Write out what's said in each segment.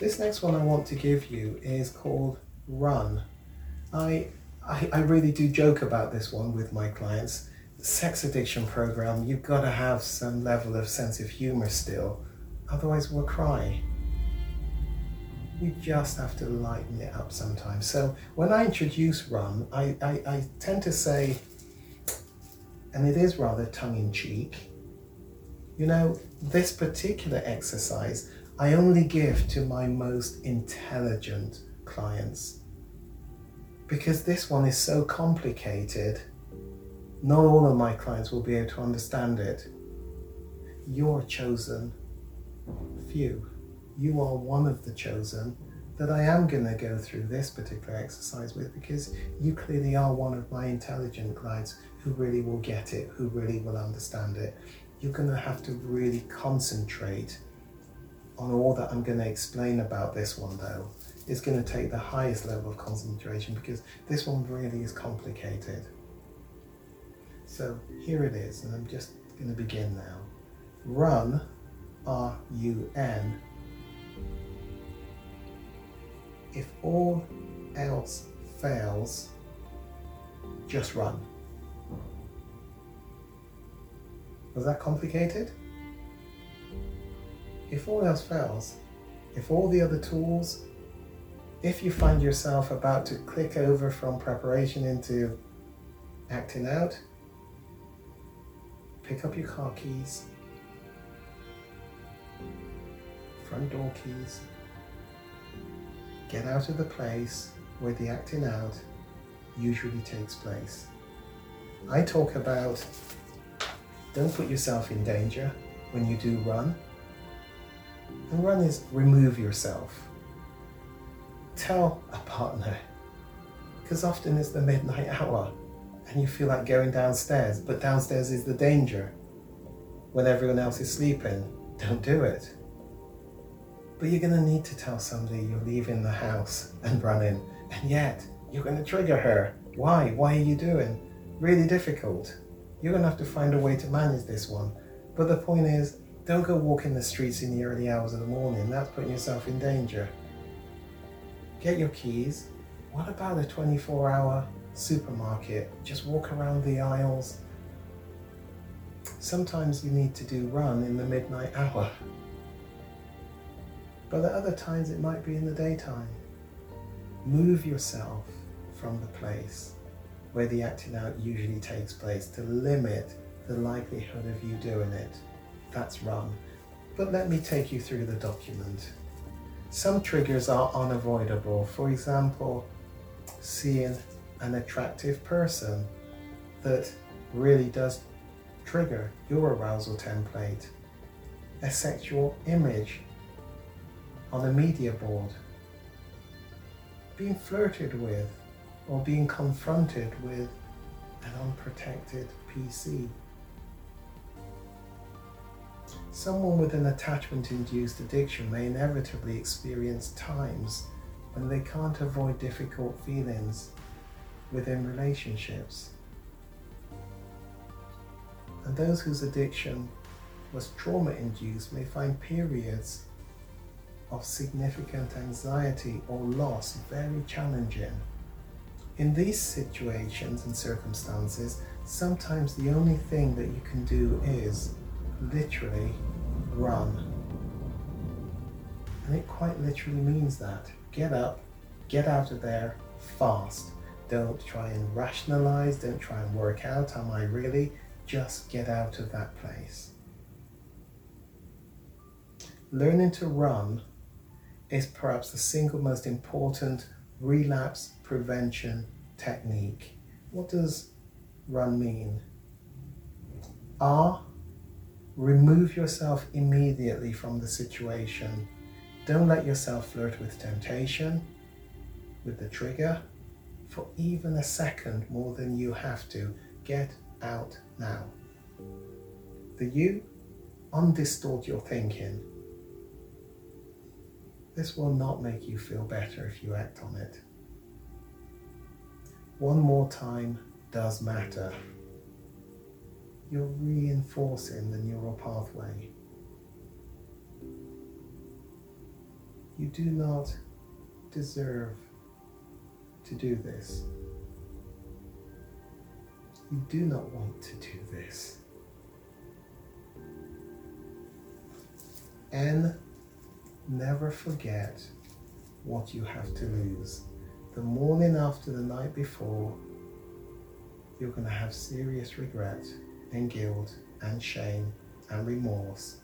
This next one I want to give you is called Run. I, I, I really do joke about this one with my clients. Sex addiction program, you've got to have some level of sense of humor still, otherwise we'll cry. We just have to lighten it up sometimes. So when I introduce Run, I, I, I tend to say, and it is rather tongue in cheek, you know, this particular exercise I only give to my most intelligent clients. Because this one is so complicated, not all of my clients will be able to understand it. You're chosen few. You are one of the chosen that I am going to go through this particular exercise with because you clearly are one of my intelligent clients who really will get it, who really will understand it. You're going to have to really concentrate on all that I'm going to explain about this one though is going to take the highest level of concentration because this one really is complicated. So here it is, and I'm just going to begin now. Run, R U N. If all else fails, just run. Was that complicated? If all else fails, if all the other tools, if you find yourself about to click over from preparation into acting out, pick up your car keys, front door keys, get out of the place where the acting out usually takes place. I talk about don't put yourself in danger when you do run and run is remove yourself. Tell a partner, because often it's the midnight hour and you feel like going downstairs, but downstairs is the danger. When everyone else is sleeping, don't do it. But you're going to need to tell somebody you're leaving the house and running, and yet you're going to trigger her. Why? Why are you doing? Really difficult. You're going to have to find a way to manage this one. But the point is, don't go walking the streets in the early hours of the morning, that's putting yourself in danger. Get your keys. What about a 24 hour supermarket? Just walk around the aisles. Sometimes you need to do run in the midnight hour. But at other times it might be in the daytime. Move yourself from the place where the acting out usually takes place to limit the likelihood of you doing it that's wrong. But let me take you through the document. Some triggers are unavoidable. For example, seeing an attractive person that really does trigger your arousal template. A sexual image on a media board. Being flirted with or being confronted with an unprotected PC. Someone with an attachment induced addiction may inevitably experience times when they can't avoid difficult feelings within relationships. And those whose addiction was trauma induced may find periods of significant anxiety or loss very challenging. In these situations and circumstances, sometimes the only thing that you can do is literally run. And it quite literally means that. Get up, get out of there fast. Don't try and rationalize, don't try and work out, am I really? Just get out of that place. Learning to run is perhaps the single most important relapse prevention technique. What does run mean? R Remove yourself immediately from the situation. Don't let yourself flirt with temptation, with the trigger, for even a second more than you have to. Get out now. The you, undistort your thinking. This will not make you feel better if you act on it. One more time does matter you're reinforcing the neural pathway. You do not deserve to do this. You do not want to do this. And never forget what you have to lose. The morning after the night before, you're going to have serious regret and guilt and shame and remorse.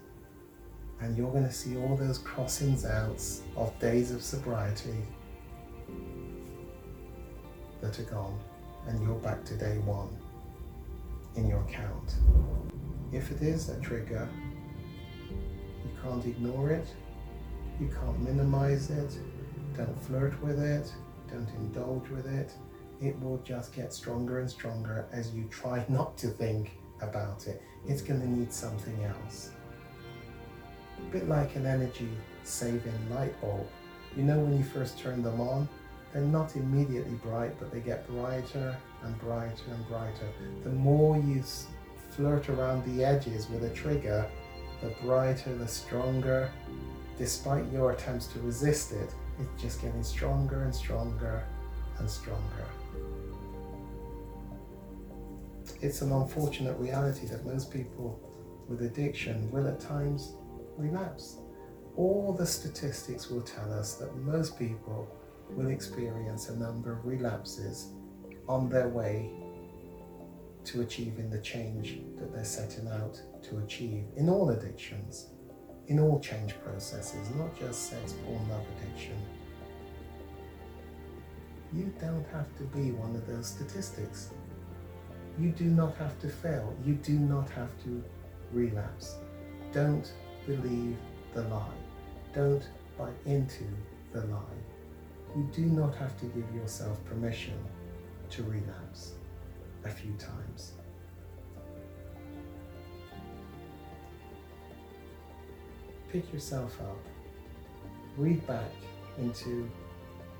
And you're going to see all those crossings out of days of sobriety that are gone, and you're back to day one in your account. If it is a trigger, you can't ignore it, you can't minimize it, don't flirt with it, don't indulge with it. It will just get stronger and stronger as you try not to think about it. It's going to need something else. A bit like an energy saving light bulb. You know, when you first turn them on, they're not immediately bright, but they get brighter and brighter and brighter. The more you flirt around the edges with a trigger, the brighter, the stronger. Despite your attempts to resist it, it's just getting stronger and stronger and stronger. It's an unfortunate reality that most people with addiction will at times relapse. All the statistics will tell us that most people will experience a number of relapses on their way to achieving the change that they're setting out to achieve in all addictions, in all change processes, not just sex, porn, love addiction. You don't have to be one of those statistics. You do not have to fail. You do not have to relapse. Don't believe the lie. Don't buy into the lie. You do not have to give yourself permission to relapse a few times. Pick yourself up, read back into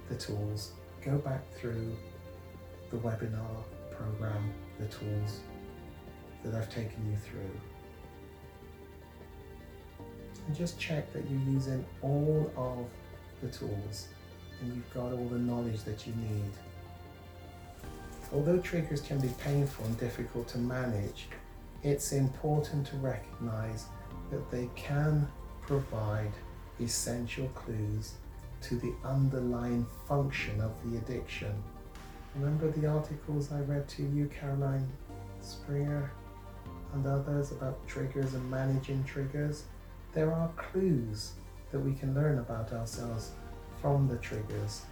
the tools, go back through the webinar program, the tools that I've taken you through. And just check that you're using all of the tools and you've got all the knowledge that you need. Although triggers can be painful and difficult to manage, it's important to recognize that they can provide essential clues to the underlying function of the addiction. Remember the articles I read to you, Caroline Springer and others about triggers and managing triggers? There are clues that we can learn about ourselves from the triggers.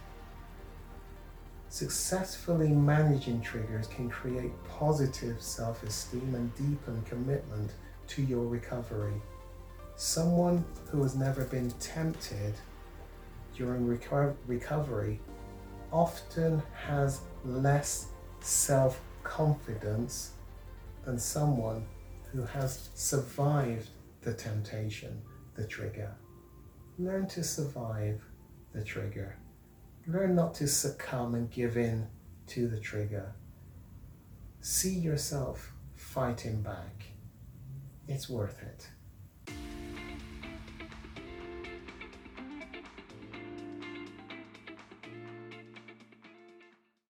Successfully managing triggers can create positive self esteem and deepen commitment to your recovery. Someone who has never been tempted during reco- recovery often has less self confidence than someone who has survived the temptation, the trigger. Learn to survive the trigger. Learn not to succumb and give in to the trigger. See yourself fighting back. It's worth it.